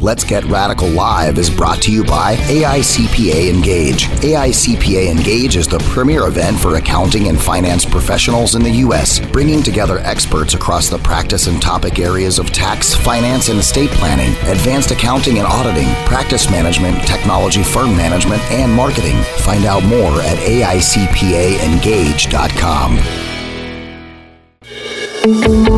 Let's Get Radical Live is brought to you by AICPA Engage. AICPA Engage is the premier event for accounting and finance professionals in the U.S., bringing together experts across the practice and topic areas of tax, finance, and estate planning, advanced accounting and auditing, practice management, technology firm management, and marketing. Find out more at AICPAengage.com.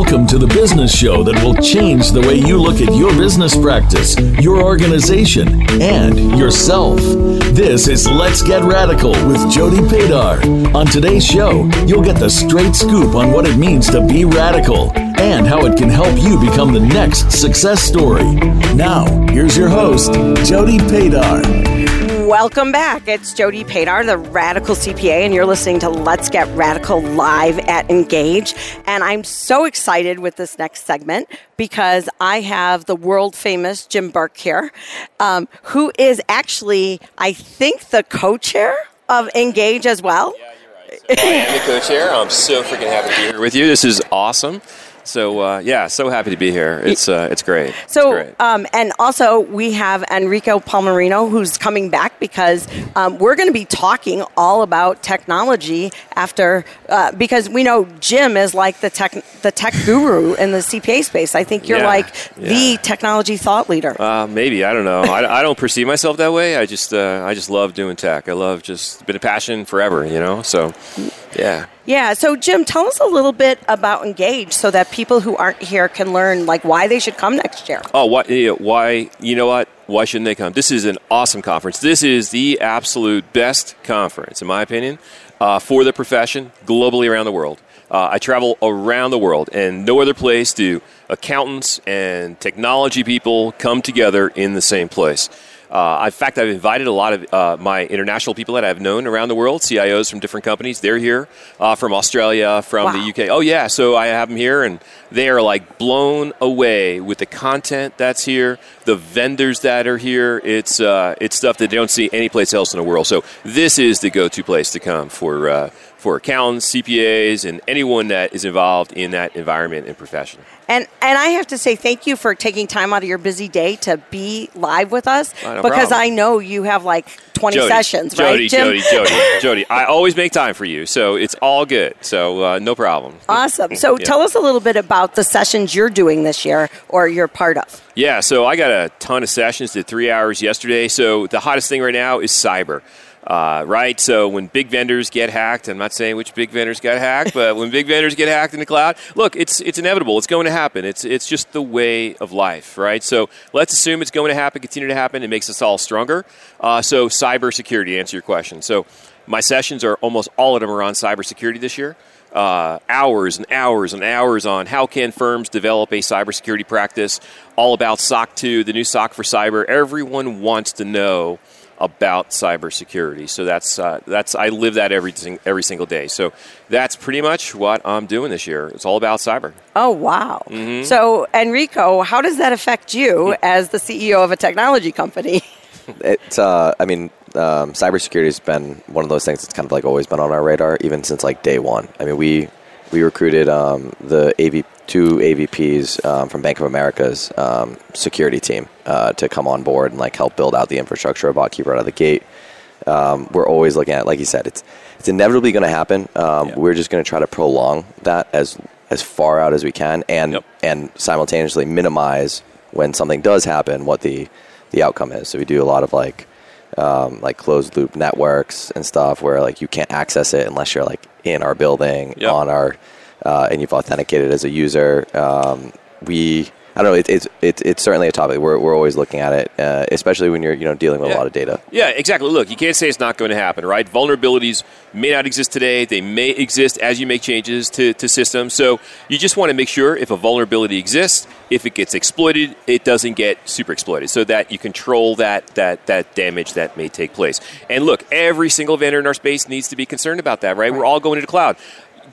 Welcome to the business show that will change the way you look at your business practice, your organization, and yourself. This is Let's Get Radical with Jody Padar. On today's show, you'll get the straight scoop on what it means to be radical and how it can help you become the next success story. Now, here's your host, Jody Padar. Welcome back. It's Jody Padar, the Radical CPA, and you're listening to Let's Get Radical live at Engage. And I'm so excited with this next segment because I have the world famous Jim Bourke here, um, who is actually, I think, the co chair of Engage as well. Yeah, you're right. So I am the co chair. I'm so freaking happy to be here with you. This is awesome. So uh, yeah, so happy to be here. It's uh, it's great. So it's great. Um, and also we have Enrico Palmerino who's coming back because um, we're going to be talking all about technology after uh, because we know Jim is like the tech the tech guru in the CPA space. I think you're Yeah, like yeah. the technology thought leader. Uh, maybe I don't know. I, I don't perceive myself that way. I just uh, I just love doing tech. I love just been a passion forever. You know. So yeah. Yeah. So Jim, tell us a little bit about Engage so that people who aren't here can learn like why they should come next year. Oh, what? You know, why? You know what? Why shouldn't they come? This is an awesome conference. This is the absolute best conference, in my opinion, uh, for the profession globally around the world. Uh, I travel around the world, and no other place do accountants and technology people come together in the same place. Uh, in fact, I've invited a lot of uh, my international people that I've known around the world, CIOs from different companies. They're here uh, from Australia, from Wow. the UK. Oh, yeah. So I have them here, and they are like blown away with the content that's here, the vendors that are here. It's, uh, it's stuff that they don't see anyplace else in the world. So this is the go to place to come for, uh, for accountants, CPAs, and anyone that is involved in that environment and profession. And and I have to say thank you for taking time out of your busy day to be live with us Oh, no because problem. I know you have like 20 Jody, sessions, Jody, right, Jim? Jody, Jody, Jody. I always make time for you, so it's all good. So uh, no problem. Awesome. So Yeah. tell us a little bit about the sessions you're doing this year or you're part of. Yeah, so I got a ton of sessions, did three hours yesterday. So the hottest thing right now is cyber. Uh, right? So when big vendors get hacked, I'm not saying which big vendors got hacked, but when big vendors get hacked in the cloud, look, it's it's inevitable. It's going to happen. It's it's just the way of life, right? So let's assume it's going to happen, continue to happen. It makes us all stronger. Uh, so cybersecurity, answer your question. So my sessions are almost all of them are on cybersecurity this year. Uh, hours and hours and hours on how can firms develop a cybersecurity practice, all about SOC 2, the new SOC for cyber. Everyone wants to know about cybersecurity. So that's uh, that's I live that every every single day. So that's pretty much what I'm doing this year. It's all about cyber. Oh, wow. Mm-hmm. So, Enrico, how does that affect you as the CEO of a technology company? It's, uh, I mean, um, cybersecurity has been one of those things that's kind of like always been on our radar, even since like day one. I mean, we we recruited um, the AV two AVPs um, from Bank of America's um, security team uh, to come on board and like help build out the infrastructure of BotKeeper out of the gate. Um, we're always looking at, like you said, it's it's inevitably going to happen. Um, Yeah. We're just going to try to prolong that as as far out as we can, and Yep. and simultaneously minimize when something does happen what the the outcome is. So we do a lot of like um, like closed loop networks and stuff where like you can't access it unless you're like in our building Yep. on our uh, and you've authenticated as a user. Um, we I don't know. It, it's it's it's certainly a topic. We're we're always looking at it, uh, especially when you're you know dealing with Yeah. a lot of data. Yeah, exactly. Look, you can't say it's not going to happen, right? Vulnerabilities may not exist today. They may exist as you make changes to, to systems. So you just want to make sure if a vulnerability exists, if it gets exploited, it doesn't get super exploited so that you control that, that, that damage that may take place. And look, every single vendor in our space needs to be concerned about that, right? We're all going to the cloud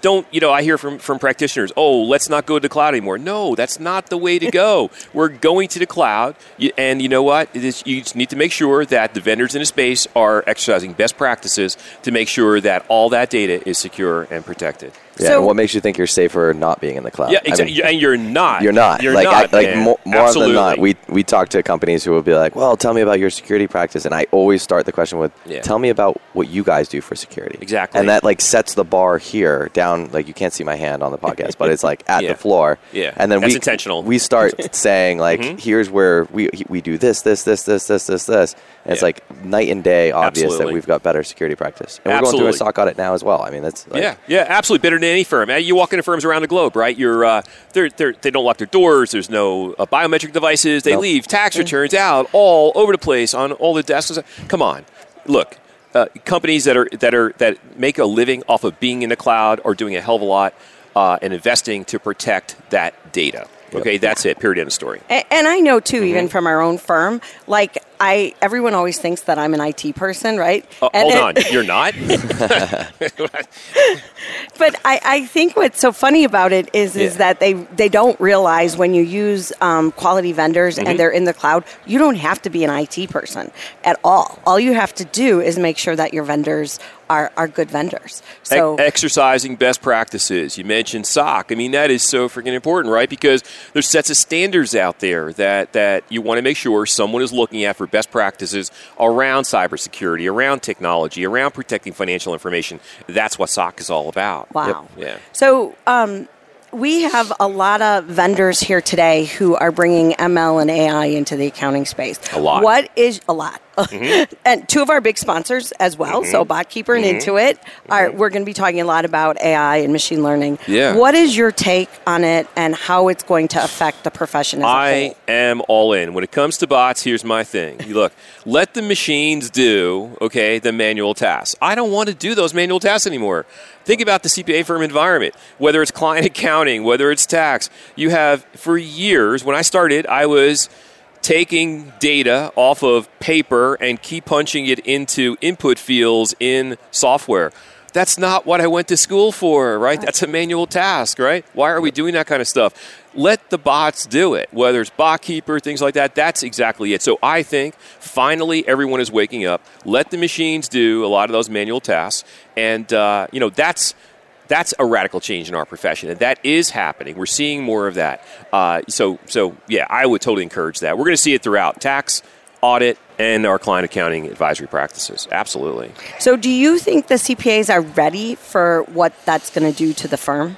don't you know i hear from, from practitioners oh let's not go to the cloud anymore. No that's not the way to go. We're going to the cloud and you know what? Is, you just need to make sure that the vendors in the space are exercising best practices to make sure that all that data is secure and protected Yeah. So- and what makes you think you're safer not being in the cloud? Yeah, I mean, exactly. and you're not. You're not. You're like, not. I, like man. mo- more than not, we we talk to companies who will be like, "Well, tell me about your security practice," and I always start the question with, Yeah. "Tell me about what you guys do for security." Exactly. And that like sets the bar here down. Like you can't see my hand on the podcast, but it's like at Yeah. the floor. Yeah. And then That's we intentional. We start saying like, Mhm. "Here's where we we do this, this, this, this, this, this, this." And it's like night and day obvious Absolutely. that we've got better security practice, and we're going Absolutely. through a SOC audit now as well. I mean, that's like, yeah, yeah, absolutely better than any firm. Uh, You walk into firms around the globe, right? You're uh, they're, they're, they don't lock their doors. There's no uh, biometric devices. They Nope. leave tax returns out all over the place on all the desks. Come on, look. Uh, companies that are that are that make a living off of being in the cloud are doing a hell of a lot uh, and investing to protect that data. Okay, that's it. Period. End of story. A- And I know too, Mm-hmm. even from our own firm, like I, everyone always thinks that I'm an IT person, right? Uh, hold it- on, you're not. But I, I think what's so funny about it is, is that they, they don't realize when you use um, quality vendors Mm-hmm. and they're in the cloud, you don't have to be an IT person at all. All you have to do is make sure that your vendors are, are good vendors. So Ex- exercising best practices. You mentioned SOC. I mean, that is so freaking important, right? Because there's sets of standards out there that, that you want to make sure someone is looking at for best practices around cybersecurity, around technology, around protecting financial information. That's what SOC is all about. Wow. Yep. Yeah. So um, we have a lot of vendors here today who are bringing ML and AI into the accounting space. A lot. What is a lot? Mm-hmm. and two of our big sponsors as well. So mm-hmm. BotKeeper and mm-hmm. Intuit are. Mm-hmm. We're going to be talking a lot about AI and machine learning. Yeah. What is your take on it and how it's going to affect the profession as a I am all in. When it comes to bots, here's my thing. You look, let the machines do, okay, the manual tasks. I don't want to do those manual tasks anymore. Think about the CPA firm environment, whether it's client accounting, whether it's tax. You have, for years, when I started, I was taking data off of paper and key punching it into input fields in software. That's not what I went to school for, right? That's a manual task, right? Why are we doing that kind of stuff? Let the bots do it, whether it's BotKeeper, things like that. That's exactly it. So I think finally everyone is waking up. Let the machines do a lot of those manual tasks, and uh, you know that's that's a radical change in our profession, and that is happening. We're seeing more of that. Uh, so, so yeah, I would totally encourage that. We're going to see it throughout tax, audit, and our client accounting advisory practices. Absolutely. So, do you think the CPAs are ready for what that's going to do to the firm?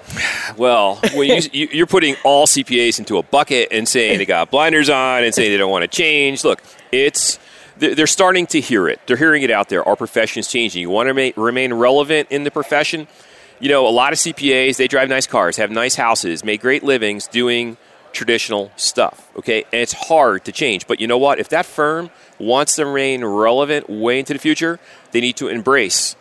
Well, when you, you're putting all CPAs into a bucket and saying they got blinders on and saying they don't want to change, look, it's they're starting to hear it. They're hearing it out there. Our profession is changing. You want to remain relevant in the profession. You know, a lot of CPAs they drive nice cars, have nice houses, make great livings doing traditional stuff. Okay, and it's hard to change. But you know what? If that firm wants to remain relevant way into the future, they need to embrace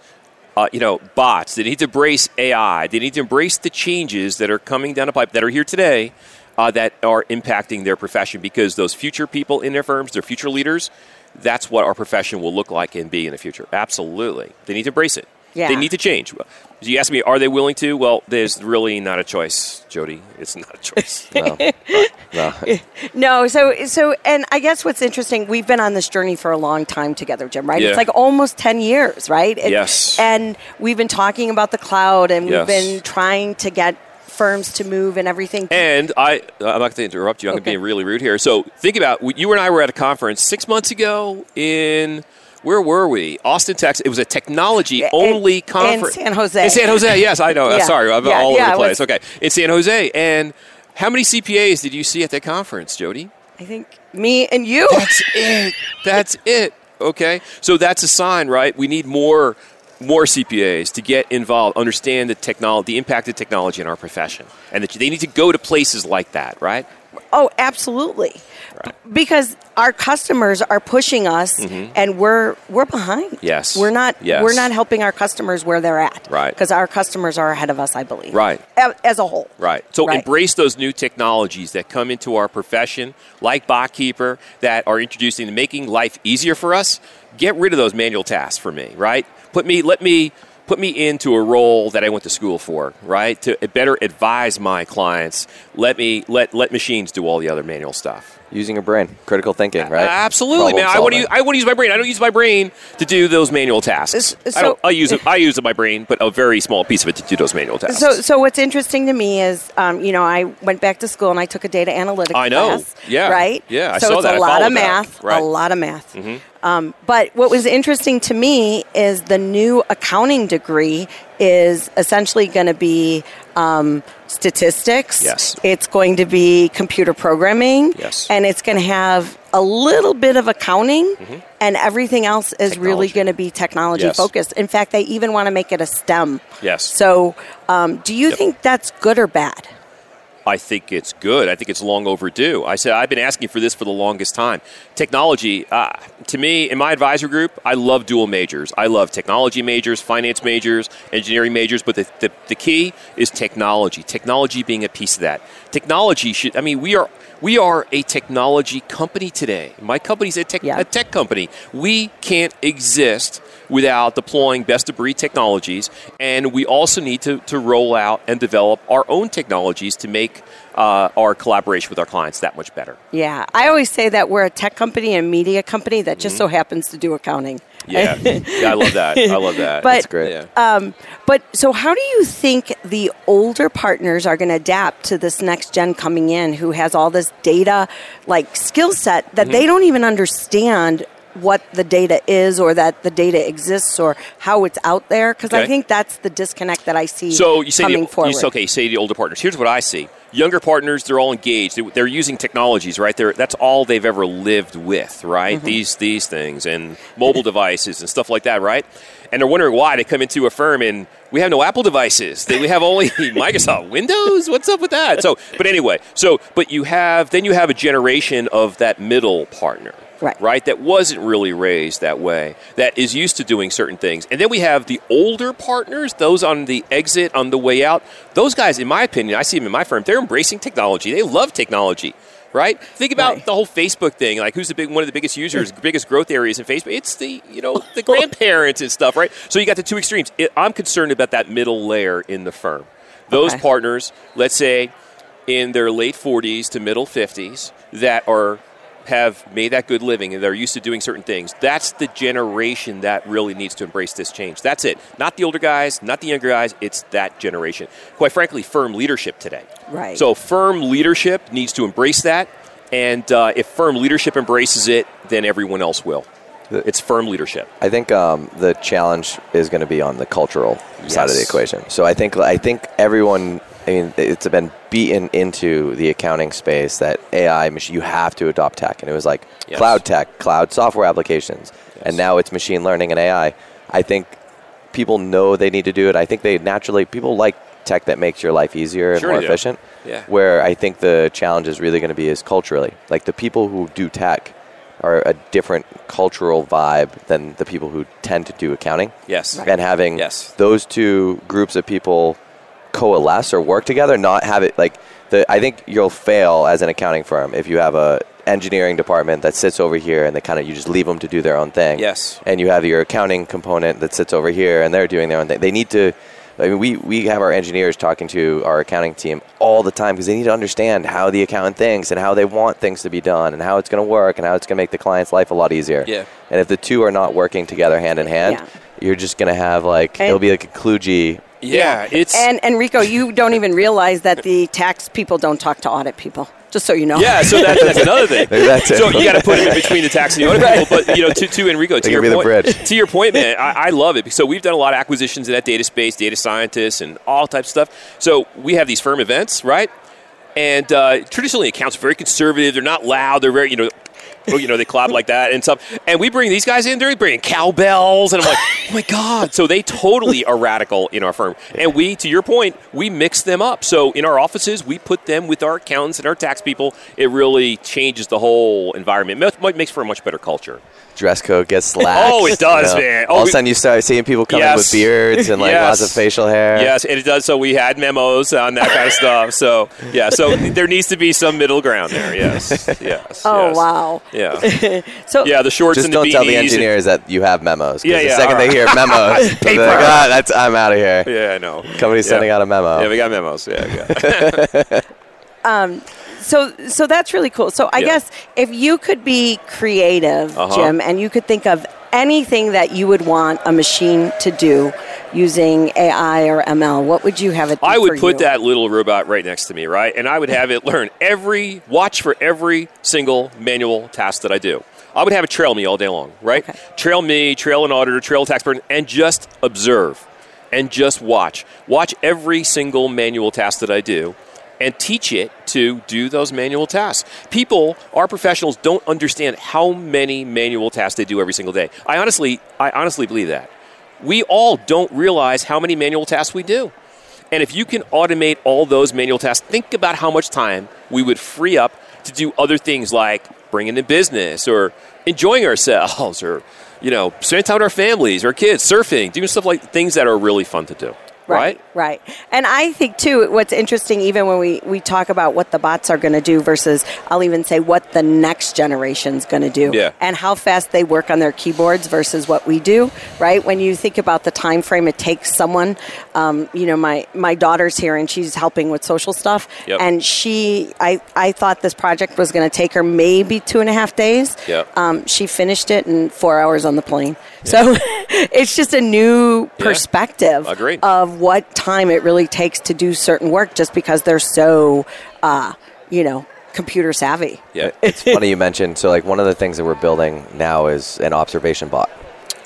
uh, you know, bots. They need to embrace AI. They need to embrace the changes that are coming down the pipe that are here today uh, that are impacting their profession because those future people in their firms, their future leaders, that's what our profession will look like and be in the future. Absolutely. They need to embrace it. Yeah. They need to change. You ask me, are they willing to? Well, there's really not a choice, Jody. It's not a choice. No, no. No, so so, and I guess what's interesting, we've been on this journey for a long time together, Jim. Right? Yeah. It's like almost ten years, right? And- Yes. And we've been talking about the cloud, and we've been trying to get firms to move and everything. And I, I'm not going to interrupt you. I'm Okay. being really rude here. So think about you and I were at a conference six months ago in where were we? Austin, Texas. It was a technology In- only in conference San Jose. In San Jose, yes, I know. Yeah. Sorry, I'm Yeah, all yeah, over the place. was- okay, in San Jose, and how many CPAs did you see at that conference, Jody? I think me and you. That's it. That's it. Okay. So that's a sign, right? We need more more CPAs to get involved, understand the technology, the impact of technology in our profession, and that they need to go to places like that, right? Oh, absolutely. Because our customers are pushing us, and we're we're behind. Mm-hmm. Yes. we're not. Yes. We're not helping our customers where they're at. Right. Because our customers are ahead of us, I believe. Right. As a whole. Right. So Right. embrace those new technologies that come into our profession, like BotKeeper, that are introducing making life easier for us. Get rid of those manual tasks for me, right? Put me, let me put me into a role that I went to school for, right? To better advise my clients. Let me let let machines do all the other manual stuff. Using your brain, critical thinking, right? Absolutely, Problem man. I want to. solving. I want to use my brain. I don't use my brain to do those manual tasks. S- I so- don't. I use it. I use my brain, but a very small piece of it to do those manual tasks. So, so what's interesting to me is, um, you know, I went back to school and I took a data analytics I know. class. Yeah. Right. Yeah, I so saw it's that. I a lot followed of that. math. Right. A lot of math. Um, but what was interesting to me is the new accounting degree is essentially going to be um, statistics. Yes. It's going to be computer programming. Yes. And it's going to have a little bit of accounting, Mhm. and everything else is really Mm-hmm. Going to be technology Yes. focused. In fact, they even want to make it a STEM. Yes. So, um, do you Yep. think that's good or bad? I think it's good. I think it's long overdue. I said I've been asking for this for the longest time. Technology, uh, to me, in my advisor group, I love dual majors. I love technology majors, finance majors, engineering majors. But the, the, the key is technology. Technology being a piece of that. Technology should. I mean, we are we are a technology company today. My company's a tech, Yeah. a tech company. We can't exist without deploying best of breed technologies. And we also need to, to roll out and develop our own technologies to make uh, our collaboration with our clients that much better. Yeah, I always say that we're a tech company and media company that just so happens to do accounting. Yeah. yeah, I love that. I love that. But- That's great. Yeah. Um, but so, how do you think the older partners are going to adapt to this next gen coming in who has all this data, like skill set that Mm-hmm. they don't even understand what the data is or that the data exists or how it's out there? Because I think that's the disconnect that I see So you say coming the, forward. you okay, you say the older partners. Here's what I see: younger partners, they're all engaged. They- They're using technologies, right? They're, that's all they've ever lived with, right? Mm-hmm. These these things and mobile devices and stuff like that, right? And they're wondering why they come into a firm and we have no Apple devices. We have only Microsoft Windows. What's up with that? So, but anyway, so but you have then you have a generation of that middle partner Right. right? That wasn't really raised that way, that is used to doing certain things. And then we have the older partners, those on the exit, on the way out. Those guys, in my opinion, I see them in my firm, they're embracing technology. They love technology. Right. Think about Right. the whole Facebook thing. Like, who's the big one of the biggest users, biggest growth areas in Facebook? It's the you know the grandparents and stuff, right? So you got the two extremes. It, I'm concerned about that middle layer in the firm. Those Okay. partners, let's say, in their late 40s to middle 50s, that are have made that good living and they're used to doing certain things. That's the generation that really needs to embrace this change. That's it. Not the older guys, not the younger guys. It's that generation. Quite frankly, firm leadership today. Right. So firm leadership needs to embrace that, and uh, if firm leadership embraces it, then everyone else will. It's firm leadership. I think um, the challenge is going to be on the cultural side of the equation. So I think I think everyone. I mean, it's been beaten into the accounting space that AI, you have to adopt tech, and it was like Yes. cloud tech, cloud software applications, Yes. and now it's machine learning and AI. I think people know they need to do it. I think they naturally people like tech that makes your life easier and Sure more efficient. Yeah. Where I think the challenge is really going to be is culturally, like the people who do tech are a different cultural vibe than the people who tend to do accounting. Yes. And having Yes. those two groups of people coalesce or work together, not have it like the. I think you'll fail as an accounting firm if you have a engineering department that sits over here and they kind of you just leave them to do their own thing. Yes. And you have your accounting component that sits over here and they're doing their own thing. They need to. I mean, we, we have our engineers talking to our accounting team all the time because they need to understand how the accountant thinks and how they want things to be done and how it's going to work and how it's going to make the client's life a lot easier. Yeah. And if the two are not working together hand in hand, Yeah. You're just going to have like, And- it'll be like a kludgy. Yeah, it's and Enrico, you don't even realize that the tax people don't talk to audit people. Just so you know. Yeah, so that, that's another thing. That's it. So you got to put them in between the tax and the audit people. But you know, to, to Enrico, to your can be the point, to your point, man, I, I love it. So we've done a lot of acquisitions in that data space, data scientists, and all types of stuff. So we have these firm events, right? And uh, traditionally, accounts are very conservative. They're not loud. They're very, you know. You know, they clap like that and stuff. And we bring these guys in, they're bringing cowbells. And I'm like, oh my God. So they totally are radical in our firm. And we, to your point, we mix them up. So in our offices, we put them with our accountants and our tax people. It really changes the whole environment. It makes for a much better culture. Dress code gets slack. Oh, it does, man. Oh, All of a sudden, you start seeing people coming Yes. with beards and like Yes. lots of facial hair. Yes, and it does. So we had memos on that kind of stuff. So yeah, so there needs to be some middle ground there. Yes, yes. Oh yes. wow. Yeah, So yeah. The shorts Just and the don't tell the beanies and- engineers that you have memos. Yeah, yeah. the second all they hear memos, they'll be Paper. like, ah, that's I'm out of here. Yeah, I know. Company's Yeah. sending out a memo. Yeah, we got memos. Yeah, yeah. so so that's really cool. So I Yeah. guess if you could be creative, Uh-huh. Jim, and you could think of anything that you would want a machine to do using AI or ML, what would you have it do I would put you? that little robot right next to me, right? And I would have it learn every, watch for every single manual task that I do. I would have it trail me all day long, right? Okay. Trail me, trail an auditor, trail a tax person, and just observe and just watch. Watch every single manual task that I do and teach it to do those manual tasks. People, our professionals, don't understand how many manual tasks they do every single day. I honestly, I honestly believe that. We all don't realize how many manual tasks we do. And if you can automate all those manual tasks, think about how much time we would free up to do other things like bringing in business or enjoying ourselves or, you know, spending time with our families, our kids, surfing, doing stuff like things that are really fun to do. Right? Right. And I think too, what's interesting, even when we, we talk about what the bots are going to do versus I'll even say what the next generation's going to do Yeah. and how fast they work on their keyboards versus what we do, right? When you think about the time frame it takes someone, um, you know, my, my daughter's here and she's helping with social stuff. Yep. And she, I, I thought this project was going to take her maybe two and a half days. Yep. Um, she finished it in four hours on the plane. So it's just a new perspective Agreed. of what time it really takes to do certain work just because they're so, uh, you know, computer savvy. Yeah. It's funny you mentioned. So, like, one of the things that we're building now is an observation bot.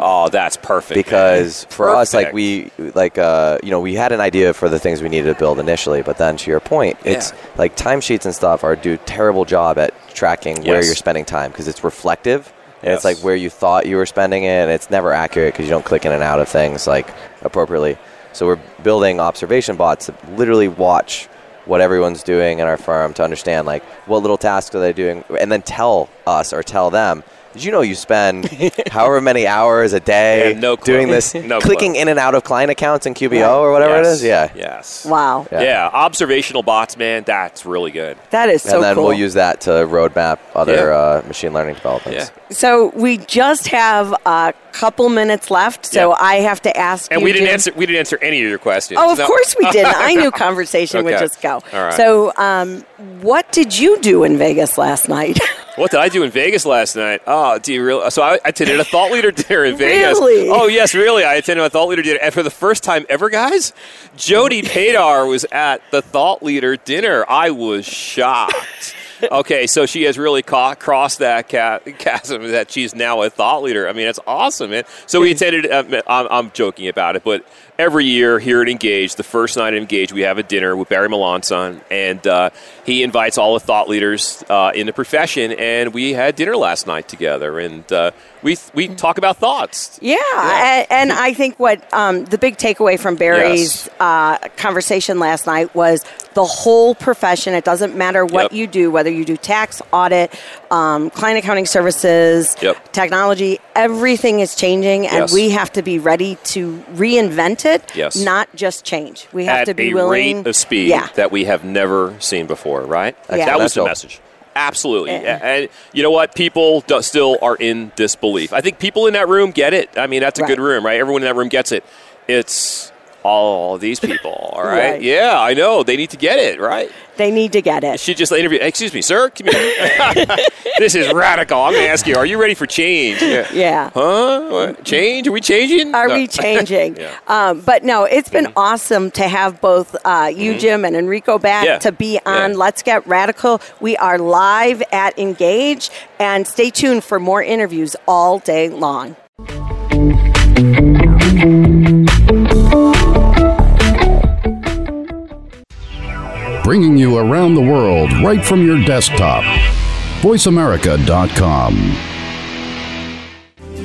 Oh, that's perfect. because for us like we like uh, you know we had an idea for the things we needed to build initially but then to your point it's Yeah. like timesheets and stuff are do terrible job at tracking where you're spending time because it's reflective and it's like where you thought you were spending it and it's never accurate because you don't click in and out of things like appropriately. So we're building observation bots to literally watch what everyone's doing in our firm to understand like what little tasks are they doing and then tell us or tell them you know you spend however many hours a day Yeah, no doing this No clicking clue. in and out of client accounts in QBO Right. or whatever it Yes. is yeah Yes. Wow. Yeah. Yeah. Observational bots, man, that's really good. That is so and then cool. we'll use that to roadmap other Yeah. uh, machine learning developments Yeah. so we just have a couple minutes left, so Yeah. I have to ask And you. we didn't Jim- answer we didn't answer any of your questions. Oh, of No. course we didn't. I knew conversation would just go. All right. So, um, what did you do in Vegas last night? What did I do in Vegas last night? Oh, do you really? So I I attended a thought leader dinner in Vegas. Really? Oh yes, really. I attended a thought leader dinner, and for the first time ever, guys, Jody Padar was at the thought leader dinner. I was shocked. Okay, so she has really ca- crossed that ca- chasm that she's now a thought leader. I mean, it's awesome, man. So we attended. Uh, I'm, I'm joking about it, but every year here at Engage, the first night at Engage, we have a dinner with Barry Melancon, and uh, he invites all the thought leaders uh, in the profession, and we had dinner last night together, and uh, we we talk about thoughts. Yeah, And, and I think what um, the big takeaway from Barry's Yes. uh, conversation last night was the whole profession. It doesn't matter what Yep. you do, whether you do tax, audit, um, client accounting services, Yep. technology, everything is changing, and Yes. we have to be ready to reinvent it, Yes. not just change. We have at to be willing to a willing. rate of speed Yeah. that we have never seen before, right? Yeah. That was the message. Absolutely. Yeah. And you know what? People do, still are in disbelief. I think people in that room get it. I mean, that's a Right. good room, right? Everyone in that room gets it. It's all these people, all right? Right. Yeah, I know. They need to get it, right? They need to get it. She just interviewed. Excuse me, sir. Come here. this is radical. I'm going to ask you. Are you ready for change? Yeah. Yeah. Huh? What? Change? Are we changing? Are No. we changing? Yeah. um, but no, it's been awesome to have both uh, you, Jim, and Enrico back Mm-hmm. Yeah. to be on. Let's Get Radical. We are live at Engage, and stay tuned for more interviews all day long. Bringing you around the world right from your desktop. VoiceAmerica.com.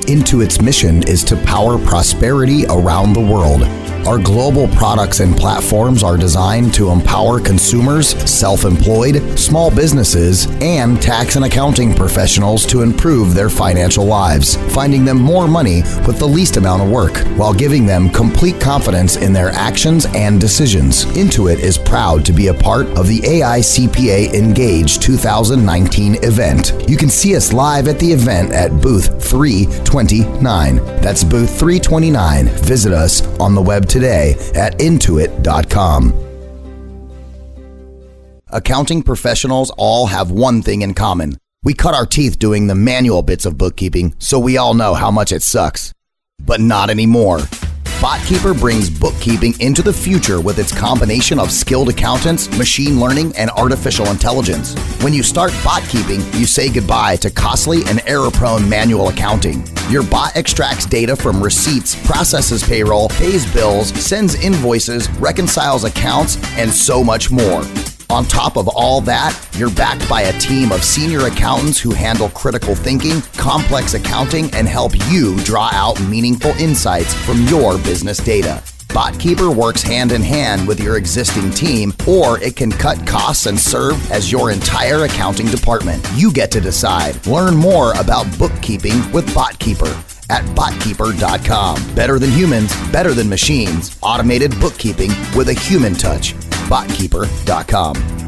Intuit's mission is to power prosperity around the world. Our global products and platforms are designed to empower consumers, self employed, small businesses, and tax and accounting professionals to improve their financial lives, finding them more money with the least amount of work, while giving them complete confidence in their actions and decisions. Intuit is proud to be a part of the AICPA Engage 2019 event. You can see us live at the event at booth 329. That's booth 329. Visit us on the web today at intuit.com. Accounting professionals all have one thing in common. We cut our teeth doing the manual bits of bookkeeping, so we all know how much it sucks. But not anymore. BotKeeper brings bookkeeping into the future with its combination of skilled accountants, machine learning, and artificial intelligence. When you start BotKeeping, you say goodbye to costly and error prone manual accounting. Your bot extracts data from receipts, processes payroll, pays bills, sends invoices, reconciles accounts, and so much more. On top of all that, you're backed by a team of senior accountants who handle critical thinking, complex accounting, and help you draw out meaningful insights from your business data. BotKeeper works hand in hand with your existing team, or it can cut costs and serve as your entire accounting department. You get to decide. Learn more about bookkeeping with BotKeeper at botkeeper.com. Better than humans, better than machines. Automated bookkeeping with a human touch. Botkeeper.com.